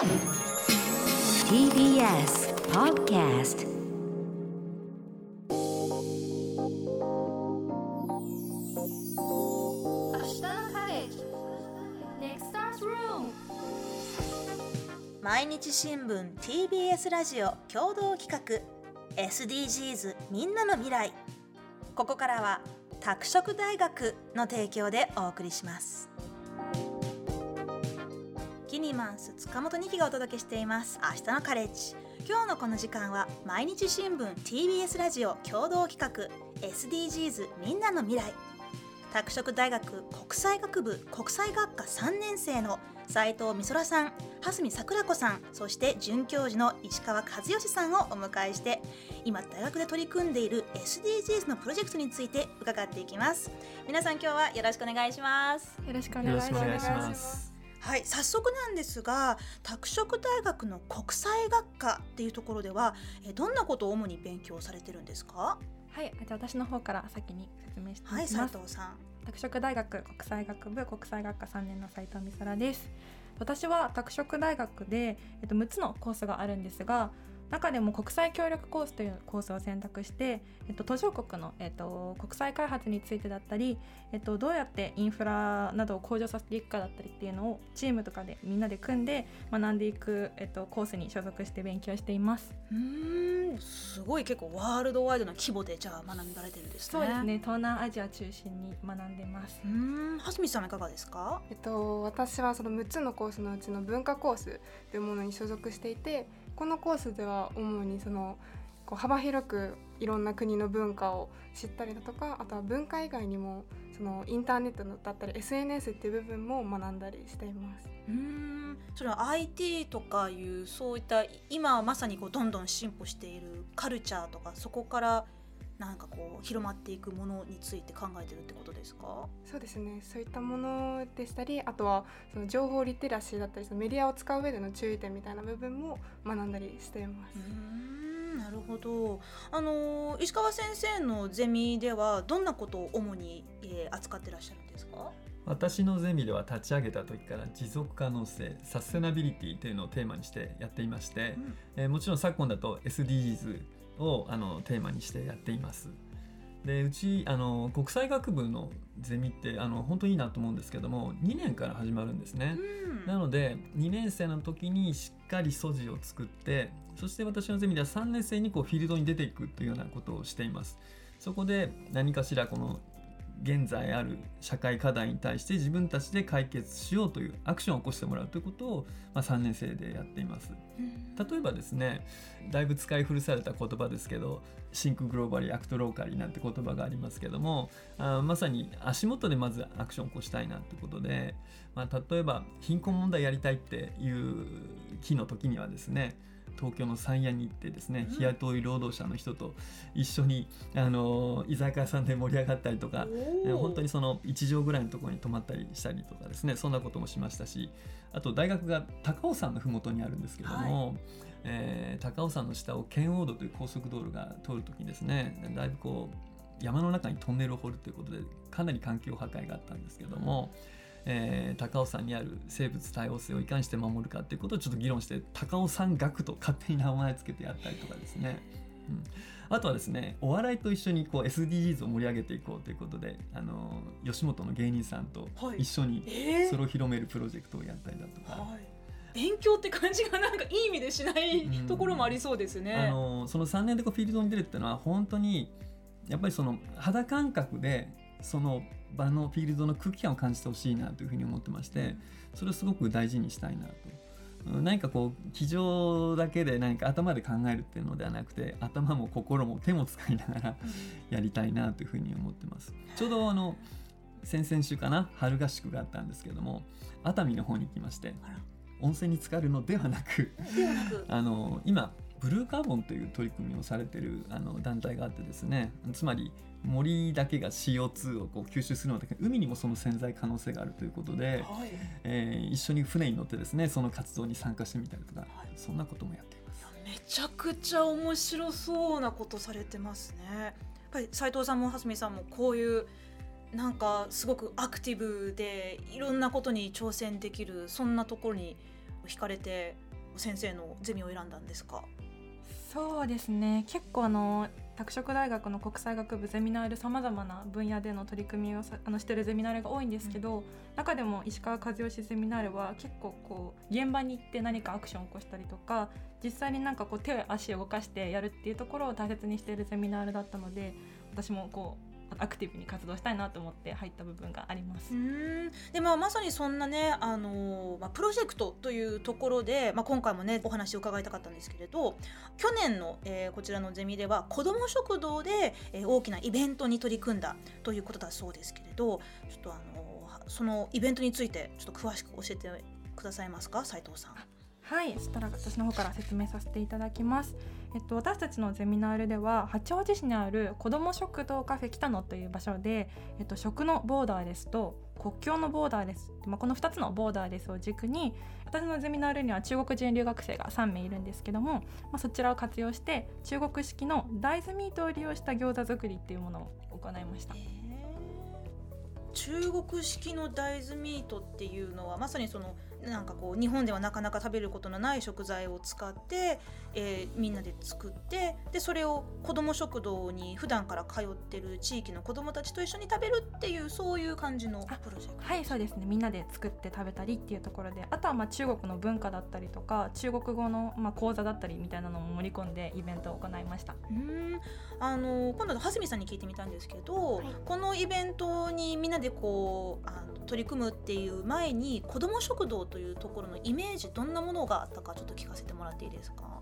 TBS Podcast 明日のカレッジ Next Stars Room 毎日新聞 TBS ラジオ共同企画。SDGs みんなの未来。ここからは拓殖大学の提供でお送りします。ニマンス塚本二木がお届けしています。明日のカレッジ。今日のこの時間は毎日新聞 TBS ラジオ共同企画 SDGs みんなの未来。拓殖大学国際学部国際学科3年生の斉藤美空さん蓮見桜子さんそして准教授の石川和義さんをお迎えして今大学で取り組んでいる SDGs のプロジェクトについて伺っていきます。皆さん今日はよろしくお願いします。よろしくお願いします。はい早速なんですが拓殖大学の国際学科っていうところではえどんなことを主に勉強されてるんですか？はい、じゃあ私の方から先に説明していきはい。斉藤さん拓殖大学国際学部国際学科3年の斉藤美空です。私は拓殖大学で、えっと、6つのコースがあるんですが中でも国際協力コースというコースを選択して、えっと、途上国の、えっと、国際開発についてだったり、えっと、どうやってインフラなどを向上させていくかだったりっていうのをチームとかでみんなで組んで学んでいく、えっと、コースに所属して勉強しています。うーんすごい結構ワールドワイドな規模でじゃあ学んだれてるんですねそうですね東南アジア中心に学んでますう。ーん蓮見さんはいかがですか？えっと、私はその6つのコースのうちの文化コースというものに所属していてこのコースでは主にそのこう幅広くいろんな国の文化を知ったりだとかあとは文化以外にもそのインターネットだったり SNS っていう部分も学んだりしています。うんそれは IT とかいうそういった今まさにこうどんどん進歩しているカルチャーとかそこからなんかこう広まっていくものについて考えてるってことですか？そうですね。そういったものでしたりあとはその情報リテラシーだったりそのメディアを使う上での注意点みたいな部分も学んだりしています。うーんなるほど。あの石川先生のゼミではどんなことを主に、えー扱ってらっしゃるんですか？私のゼミでは立ち上げた時から持続可能性サステナビリティというのをテーマにしてやっていまして、うん。えーもちろん昨今だと SDGs をあのテーマにしてやっています。でうちあの国際学部のゼミってあの本当にいいなと思うんですけども2年から始まるんですね。うんなので2年生の時にしっかり素地を作ってそして私のゼミでは3年生にこうフィールドに出ていくというようなことをしていますそこで何かしらこの現在ある社会課題に対して自分たちで解決しようというアクションを起こしてもらうということを、まあ、3年生でやっています。例えばですねだいぶ使い古された言葉ですけどThink globally, act locally なんて言葉がありますけどもあまさに足元でまずアクションを起こしたいなということで、まあ、例えば貧困問題やりたいっていう日の時にはですね東京の山谷に行ってですね、うん。日雇い労働者の人と一緒にあの居酒屋さんで盛り上がったりとかえ本当にその1畳ぐらいのところに泊まったりしたりとかですねそんなこともしましたしあと大学が高尾山の麓にあるんですけども、えー高尾山の下を圏央道という高速道路が通るときにですねだいぶこう山の中にトンネルを掘るということでかなり環境破壊があったんですけども、えー高尾山にある生物多様性をいかにして守るかということをちょっと議論して高尾山学と勝手に名前つけてやったりとかですね。うん。あとはですねお笑いと一緒にこう SDGs を盛り上げていこうということであの吉本の芸人さんとはい。一緒にえそれを広めるプロジェクトをやったりだとか、はい、勉強って感じがなんかいい意味でしないうんところもありそうですね。あのその3年でこうフィールドに出るっていうのは本当にやっぱりその肌感覚でその場のフィールドの空気感を感じてほしいなというふうに思ってましてそれをすごく大事にしたいなと。うん何かこう机上だけで何か頭で考えるっていうのではなくて頭も心も手も使いながらやりたいなというふうに思ってます。ちょうどあの先々週かな春合宿があったんですけども熱海の方に行きまして温泉に浸かるのではなくではなく、あの今ブルーカーボンという取り組みをされてるあの団体があってですねつまり森だけが CO2 をこう吸収するのだけど海にもその潜在可能性があるということで、はい、えー一緒に船に乗ってですねその活動に参加してみたりとか、はいそんなこともやっています。めちゃくちゃ面白そうなことされてますね。やっぱり斉藤さんも蓮見さんもこういうなんかすごくアクティブでいろんなことに挑戦できるそんなところに惹かれて先生のゼミを選んだんですか？そうですね結構あの拓殖大学の国際学部ゼミナールさまざまな分野での取り組みをさあのしてるゼミナールが多いんですけど、中でも石川和義ゼミナールは結構こう現場に行って何かアクションを起こしたりとか実際になんかこう手や足を動かしてやるっていうところを大切にしているゼミナールだったので私もこうアクティブに活動したいなと思って入った部分があります。うんでまあ、まさにそんなね、あのまあ、プロジェクトというところで、まあ、今回もねお話を伺いたかったんですけれど去年の、えーこちらのゼミでは子ども食堂で、えー大きなイベントに取り組んだということだそうですけれどちょっとあのそのイベントについてちょっと詳しく教えてくださいますか斉藤さん。はい、そしたら私の方から説明させていただきます。えっと私たちのゼミナールでは八王子市にある子ども食堂カフェ北野という場所で、えっと食のボーダーレスと国境のボーダーレス、まあこの2つのボーダーレスを軸に私のゼミナールには中国人留学生が3名いるんですけども、まあ、そちらを活用して中国式の大豆ミートを利用した餃子作りっていうものを行いました。中国式の大豆ミートっていうのはまさにそのなんかこう日本ではなかなか食べることのない食材を使って、えーみんなで作ってでそれを子ども食堂に普段から通ってる地域の子どもたちと一緒に食べるっていうそういう感じのあプロジェクト。はいそうですね。みんなで作って食べたりっていうところであとはまあ中国の文化だったりとか中国語のまあ講座だったりみたいなのも盛り込んでイベントを行いました。うーん。あの今度は蓮見さんに聞いてみたんですけど、このイベントにみんなでこうあの取り組むっていう前に子ども食堂というところのイメージどんなものがあったかちょっと聞かせてもらっていいですか？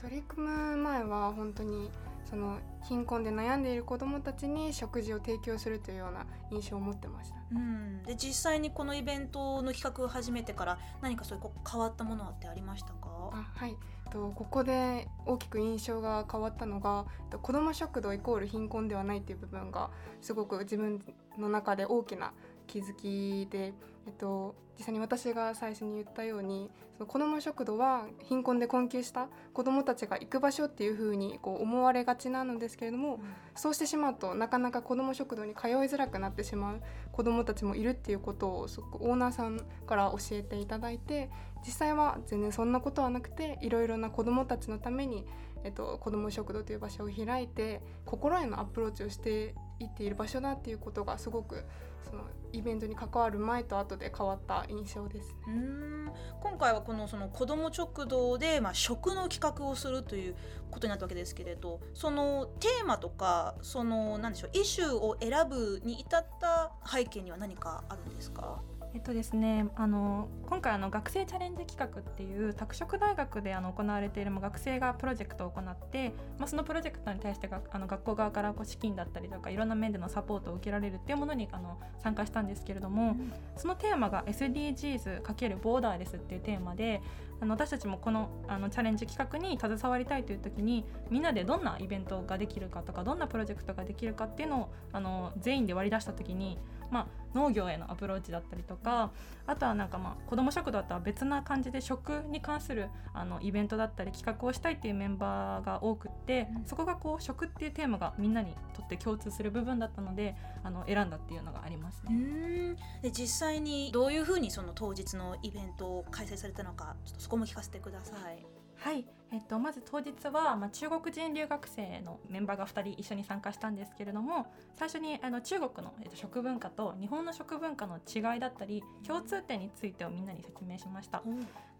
取り組む前は本当にその貧困で悩んでいる子どもたちに食事を提供するというような印象を持ってました。うん、で実際にこのイベントの企画を始めてから何かそういう変わったものってありましたか？あはい。とここで大きく印象が変わったのがと子ども食堂イコール貧困ではないっていう部分がすごく自分の中で大きな気づきで、えっと、実際に私が最初に言ったようにその子ども食堂は貧困で困窮した子どもたちが行く場所っていうふうにこう思われがちなのですけれども、そうしてしまうとなかなか子ども食堂に通いづらくなってしまう子どもたちもいるっていうことをすごくオーナーさんから教えていただいて実際は全然そんなことはなくていろいろな子どもたちのために、えっと、子ども食堂という場所を開いて心へのアプローチをしていっている場所だっていうことがすごくそのイベントに関わる前と後で変わった印象ですね。うん今回はこのその子ども食堂で、まあ、食の企画をするということになったわけですけれどそのテーマとかそのなんでしょうイシューを選ぶに至った背景には何かあるんですか？えっとですね、あの今回あの学生チャレンジ企画っていう拓殖大学であの行われているまあ学生がプロジェクトを行って、まあ、そのプロジェクトに対してがあの学校側からこう資金だったりとかいろんな面でのサポートを受けられるっていうものにあの参加したんですけれども、そのテーマが SDGs× ボーダーレスっていうテーマであの私たちもこのあのチャレンジ企画に携わりたいという時にみんなでどんなイベントができるかとかどんなプロジェクトができるかっていうのをあの全員で割り出した時に、まあ、農業へのアプローチだったりとかあとはなんかまあ子ども食堂とは別な感じで食に関するあのイベントだったり企画をしたいっていうメンバーが多くって、そこがこう食っていうテーマがみんなにとって共通する部分だったのであの選んだっていうのがありますうね。で実際にどういうふうにその当日のイベントを開催されたのかちょっとそこも聞かせてください。はい、えっと、まず当日は、まあ、中国人留学生のメンバーが2人一緒に参加したんですけれども最初にあの中国の、えっと、食文化と日本の食文化の違いだったり共通点についてをみんなに説明しました。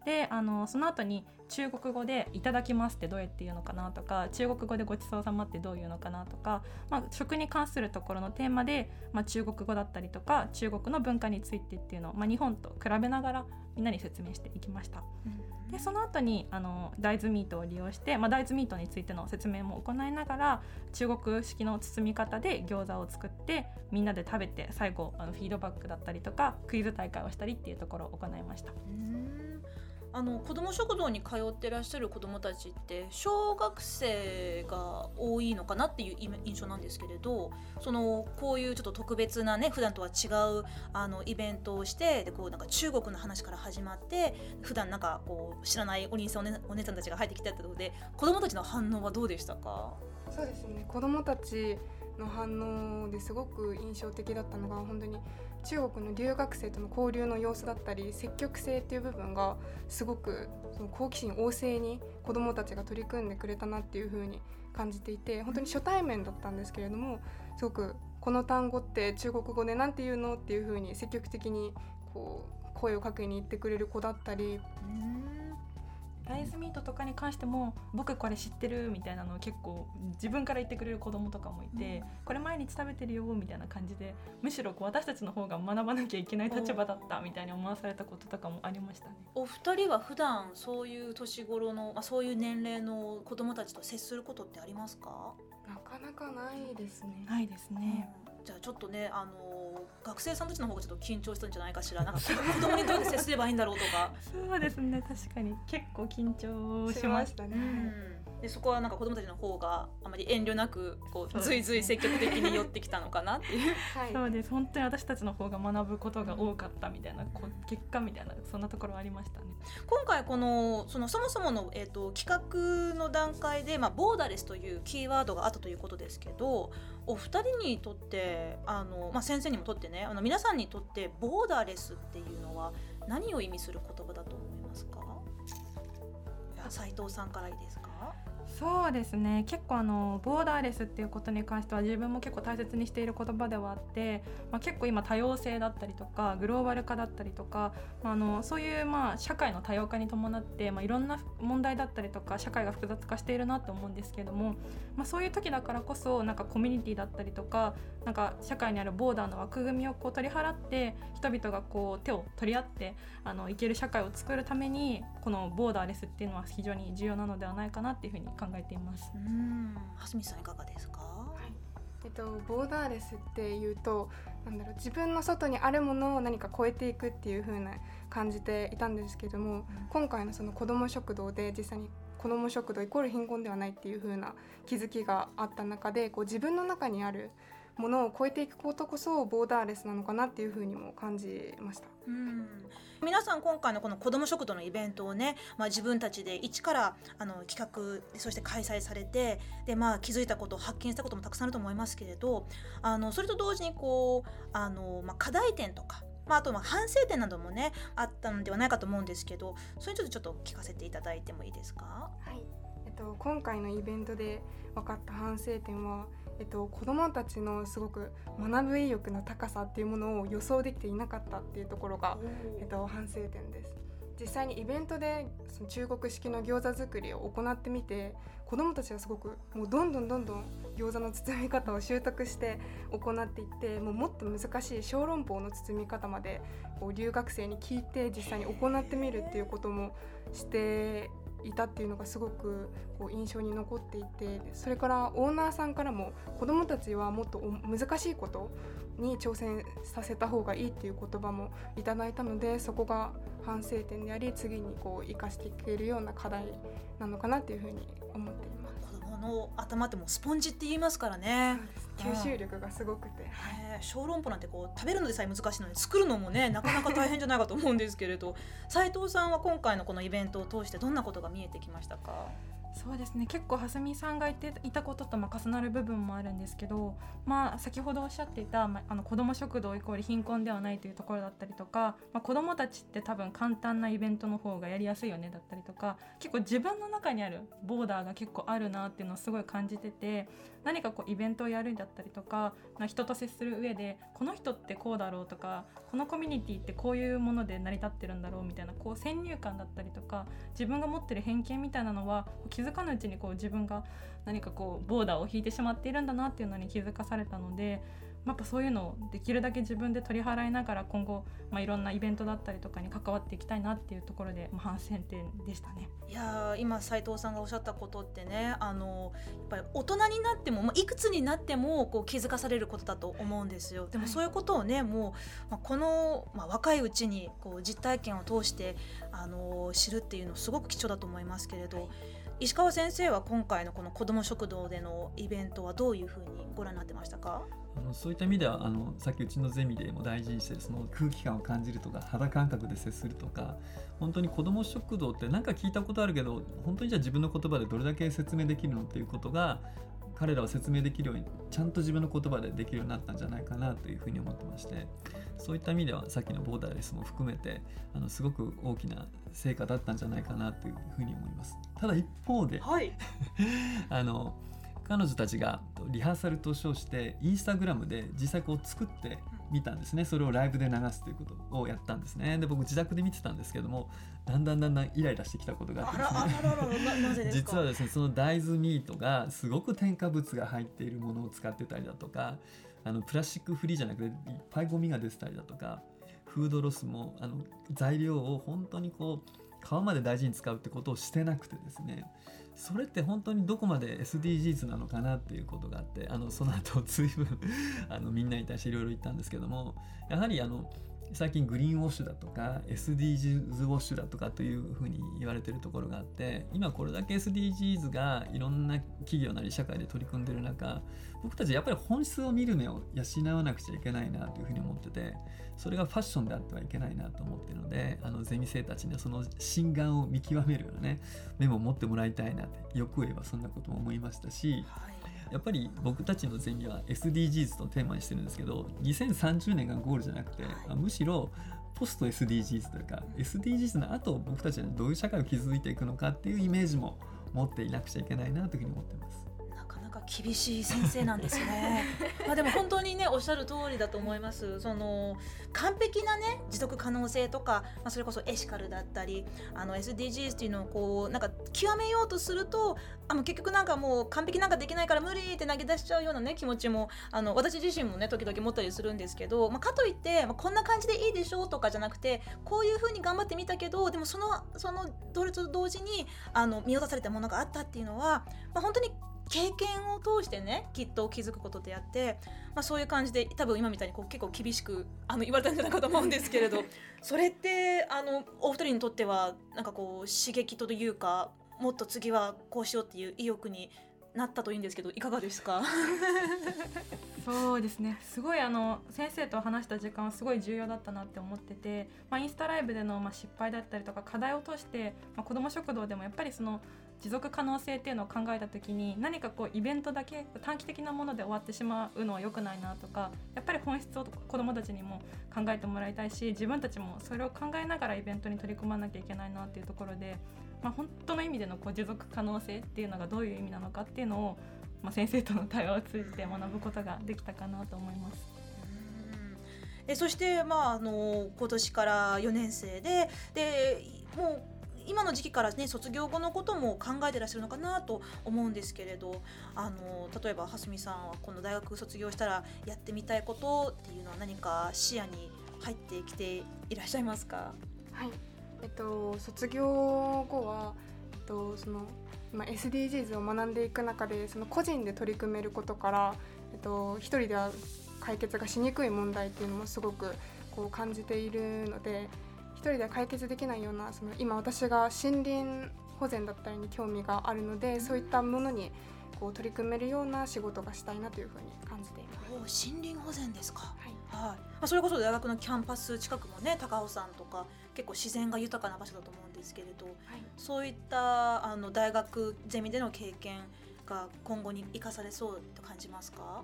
であのその後に中国語で「いただきます」ってどうやって言うのかなとか中国語で「ごちそうさま」ってどういうのかなとか、まあ、食に関するところのテーマで、まあ、中国語だったりとか中国の文化についてっていうのを、まあ、日本と比べながらみんなに説明していきました。でその後にあの大豆ミートを利用して、まあ、大豆ミートについての説明も行いながら中国式の包み方で餃子を作ってみんなで食べて最後あのフィードバックだったりとかクイズ大会をしたりっていうところを行いました。うーんあの子ども食堂に通ってらっしゃる子どもたちって小学生が多いのかなっていう印象なんですけれどそのこういうちょっと特別なね普段とは違うあのイベントをしてでこうなんか中国の話から始まって普段なんかこう知らないお兄さんお,、ね、お姉さんたちが入ってきたってことで子どもたちの反応はどうでしたか？そうですね。子どもたちの反応ですごく印象的だったのが本当に中国の留学生との交流の様子だったり積極性っていう部分がすごくその好奇心旺盛に子どもたちが取り組んでくれたなっていう風に感じていて本当に初対面だったんですけれどもすごくこの単語って中国語で何て言うのっていう風に積極的にこう声をかけに行ってくれる子だったり大豆ミートとかに関しても僕これ知ってるみたいなのを結構自分から言ってくれる子供とかもいて、これ毎日食べてるよみたいな感じでむしろこう私たちの方が学ばなきゃいけない立場だったみたいに思わされたこととかもありましたね。お二人は普段そういう年頃の、まあ、そういう年齢の子供たちと接することってありますか、なかなかないですね。ないですね。じゃあちょっとねあの学生さんたちの方がちょっと緊張したんじゃないかしら。なんか子供にどうやって接すればいいんだろうとか、そうですね。確かに結構緊張しましたね。でそこはなんか子供たちの方があまり遠慮なくこうずいずい積極的に寄ってきたのかなっていう。はい。そうです。本当に私たちの方が学ぶことが多かったみたいなこう結果みたいなそんなところありましたね。今回このそのそもそもの、えー、と企画の段階で、まあ、ボーダレスというキーワードがあったということですけどお二人にとってあの、まあ、先生にもとってねあの皆さんにとってボーダレスっていうのは何を意味する言葉だと思いますか？斉藤さんからいいですか？そうですね。結構あのボーダーレスっていうことに関しては自分も結構大切にしている言葉ではあって、まあ、結構今多様性だったりとかグローバル化だったりとか、まあ、あのそういうまあ社会の多様化に伴って、まあ、いろんな問題だったりとか社会が複雑化しているなと思うんですけども、まあ、そういう時だからこそなんかコミュニティだったりとかなんか社会にあるボーダーの枠組みをこう取り払って人々がこう手を取り合ってあの生きる社会を作るためにこのボーダーレスっていうのは非常に重要なのではないかなっていうふうに考えています。うん。蓮見さんいかがですか？えっと、ボーダーレスっていうとなんだろう自分の外にあるものを何か超えていくっていう風な感じていたんですけども、今回のその子ども食堂で実際に子ども食堂イコール貧困ではないっていう風な気づきがあった中でこう自分の中にあるものを超えていくことこそボーダーレスなのかなっていう風にも感じました。うん皆さん今回のこの子ども食堂のイベントをね、まあ、自分たちで一からあの企画そして開催されてで、まあ、気づいたこと発見したこともたくさんあると思いますけれどあのそれと同時にこうあの、まあ、課題点とか、まあ、あとまあ反省点などもねあったのではないかと思うんですけどそれについてちょっと聞かせていただいてもいいですか？はい。えっと、今回のイベントで分かった反省点は、えっと、子どもたちのすごく学ぶ意欲の高さっていうものを予想できていなかったっていうところが、えっと、反省点です。実際にイベントでその中国式の餃子作りを行ってみて子どもたちがすごくもうどんどんどんどん餃子の包み方を習得して行っていってもうもっと難しい小籠包の包み方までこう留学生に聞いて実際に行ってみるっていうこともしていたっていうのがすごくこう印象に残っていてそれからオーナーさんからも子どもたちはもっと難しいことに挑戦させた方がいいっていう言葉もいただいたのでそこが反省点であり次にこう生かしていけるような課題なのかなっていうふうに思っています。子供の頭ってもうスポンジって言いますからね。吸収力がすごくて、ね小籠包なんてこう食べるのでさえ難しいのに作るのもね なかなか大変じゃないかと思うんですけれど。斉藤さんは今回のこのイベントを通してどんなことが見えてきましたか？そうですね。結構蓮見さんが言っていたこととま重なる部分もあるんですけど、まあ、先ほどおっしゃっていた、まあ、あの子ども食堂イコール貧困ではないというところだったりとか、まあ、子どもたちって多分簡単なイベントの方がやりやすいよねだったりとか結構自分の中にあるボーダーが結構あるなっていうのをすごい感じてて何かこうイベントをやるんだったりとか、ま、人と接する上でこの人ってこうだろうとかこのコミュニティってこういうもので成り立ってるんだろうみたいなこう先入観だったりとか自分が持ってる偏見みたいなのは気づかぬうちにこう自分が何かこうボーダーを引いてしまっているんだなっていうのに気づかされたので。やっぱそういうのをできるだけ自分で取り払いながら今後、まあ、いろんなイベントだったりとかに関わっていきたいなっていうところで、まあ、反省点でしたね。いや今斉藤さんがおっしゃったことってねあのやっぱり大人になっても、まあ、いくつになってもこう気づかされることだと思うんですよ。でもそういうことをねもう、まあ、この、まあ、若いうちにこう実体験を通してあの知るっていうのすごく貴重だと思いますけれど。はい石川先生は今回のこの子ども食堂でのイベントはどういうふうにご覧になってましたか？あのそういった意味ではあのさっきうちのゼミでも大事にしてるその空気感を感じるとか肌感覚で接するとか本当に子ども食堂って何か聞いたことあるけど本当にじゃあ自分の言葉でどれだけ説明できるのっていうことが彼らを説明できるようにちゃんと自分の言葉でできるようになったんじゃないかなというふうに思ってましてそういった意味ではさっきのボーダーレスも含めてあのすごく大きな成果だったんじゃないかなというふうに思います。ただ一方ではい。あの彼女たちがリハーサルと称してインスタグラムで自作を作ってみたんですね。それをライブで流すということをやったんですね。で僕自宅で見てたんですけどもだんだんだんだんイライラしてきたことがあってですね。実はですねその大豆ミートがすごく添加物が入っているものを使ってたりだとかあのプラスチックフリーじゃなくていっぱいゴミが出てたりだとかフードロスもあの材料を本当にこう皮まで大事に使うってことをしてなくてですねそれって本当にどこまで SDGs なのかなっていうことがあってあのその後随分あのみんなに対していろいろ言ったんですけどもやはりあの最近グリーンウォッシュだとか SDGs ウォッシュだとかというふうに言われてるところがあって今これだけ SDGs がいろんな企業なり社会で取り組んでる中僕たちやっぱり本質を見る目を養わなくちゃいけないなというふうに思っててそれがファッションであってはいけないなと思ってるのであのゼミ生たちにはその心眼を見極めるようなね目も持ってもらいたいなってよく言えばそんなことも思いましたしはい。やっぱり僕たちのゼミは SDGs とテーマにしてるんですけど2030年がゴールじゃなくて、あむしろポスト SDGs というか SDGs の後僕たちはどういう社会を築いていくのかっていうイメージも持っていなくちゃいけないなというふうに思ってます。なか厳しい先生なんですね。まあでも本当にねおっしゃる通りだと思います。その完璧なね持続可能性とか、まあそれこそエシカルだったり、あの SDGs っていうのをこうなんか極めようとすると、あの結局なんかもう完璧なんかできないから無理って投げ出しちゃうようなね気持ちもあの私自身もね時々持ったりするんですけど、まあかといって、まあ、こんな感じでいいでしょうとかじゃなくて、こういう風に頑張ってみたけど、でもそのそのどれと同時にあの見落とされたものがあったっていうのは、まあ本当に経験を通してねきっと気づくことであって、まあ、そういう感じで多分今みたいにこう結構厳しくあの言われたんじゃないかと思うんですけれど それってあのお二人にとってはなんかこう刺激というかもっと次はこうしようっていう意欲になったといいんですけどいかがですか？そうですね。すごいあの先生と話した時間はすごい重要だったなって思ってて、まあ、インスタライブでのまあ失敗だったりとか課題を通して、まあ、子ども食堂でもやっぱりその持続可能性っていうのを考えた時に何かこうイベントだけ短期的なもので終わってしまうのは良くないなとかやっぱり本質を子どもたちにも考えてもらいたいし自分たちもそれを考えながらイベントに取り組まなきゃいけないなっていうところで、まあ、本当の意味でのこう持続可能性っていうのがどういう意味なのかっていうのを、まあ、先生との対話を通じて学ぶことができたかなと思います。えそして、まあ、あの今年から4年生ででもう今の時期からね卒業後のことも考えてらっしゃるのかなと思うんですけれどあの例えば蓮見さんはこの大学卒業したらやってみたいことっていうのは何か視野に入ってきていらっしゃいますか？はい、えっと卒業後はえっとその今 SDGs を学んでいく中でその個人で取り組めることからえっと一人では解決がしにくい問題っていうのもすごくこう感じているので一人では解決できないようなその今私が森林保全だったりに興味があるのでそういったものにこう取り組めるような仕事がしたいなというふうに感じています。お森林保全ですか。はい。はい。まあ、それこそ大学のキャンパス近くもね高尾山とか結構自然が豊かな場所だと思うんですけれどはい。そういったあの大学ゼミでの経験が今後に生かされそうと感じますか？あ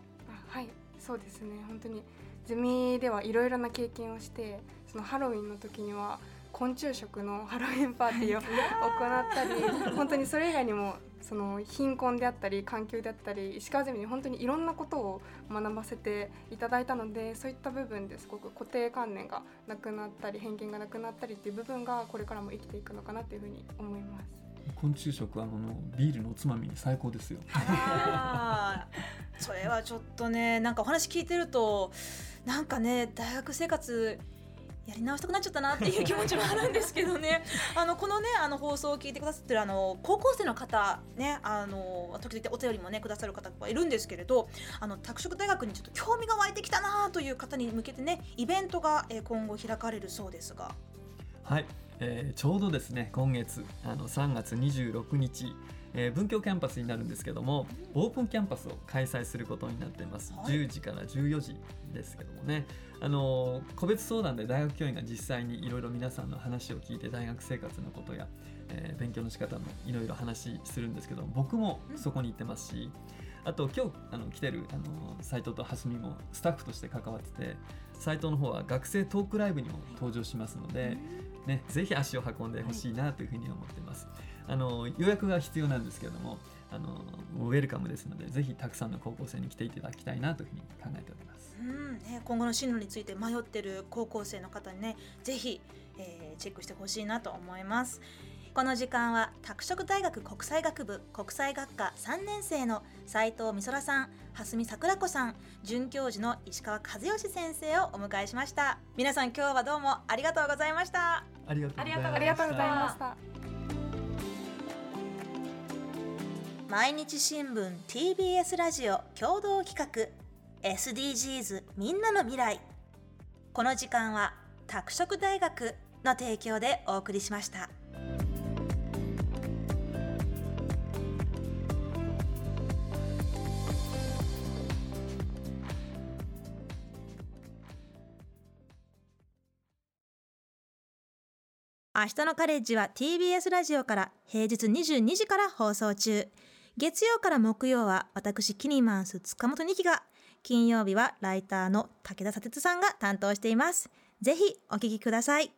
はい。そうですね。本当にゼミではいろいろな経験をしてそのハロウィンの時には昆虫食のハロウィンパーティーを行ったり本当にそれ以外にもその貧困であったり環境であったり石川ゼミに本当にいろんなことを学ばせていただいたのでそういった部分ですごく固定観念がなくなったり偏見がなくなったりっていう部分がこれからも生きていくのかなというふうに思います。昆虫食はあのビールのおつまみに最高ですよ。それはちょっとねなんかお話聞いてるとなんかね大学生活やり直したくなっちゃったなっていう気持ちもあるんですけどね。あのこのねあの放送を聞いてくださってるあの高校生の方ねあの時々お便りもねくださる方がいるんですけれどあの拓殖大学にちょっと興味が湧いてきたなという方に向けてねイベントがえー今後開かれるそうですが。はい、えーちょうどですね今月あの3月26日、えー文京キャンパスになるんですけどもオープンキャンパスを開催することになっています、はい。10時から14時ですけどもねあのー個別相談で大学教員が実際にいろいろ皆さんの話を聞いて大学生活のことや、えー勉強の仕方もいろいろ話するんですけど僕もそこに行ってますしあと今日あの来てるあの斉藤と蓮見もスタッフとして関わってて斉藤の方は学生トークライブにも登場しますので、ね、ぜひ足を運んでほしいなというふうに思ってます。あの予約が必要なんですけれどもあのウェルカムですのでぜひたくさんの高校生に来ていただきたいなというふうに考えております。うんね、今後の進路について迷ってる高校生の方にねぜひ、えーチェックしてほしいなと思いますこの時間は拓殖大学国際学部国際学科3年生の斉藤美空さん蓮見桜子さん准教授の石川和義先生をお迎えしました皆さん今日はどうもありがとうございましたありがとうございました。毎日新聞 TBS ラジオ共同企画 SDGs みんなの未来。この時間は拓殖大学の提供でお送りしました。明日のカレッジは TBS ラジオから平日22時から放送中。月曜から木曜は私キニマンス塚本二希が金曜日はライターの武田砂鉄さんが担当しています。ぜひお聞きください。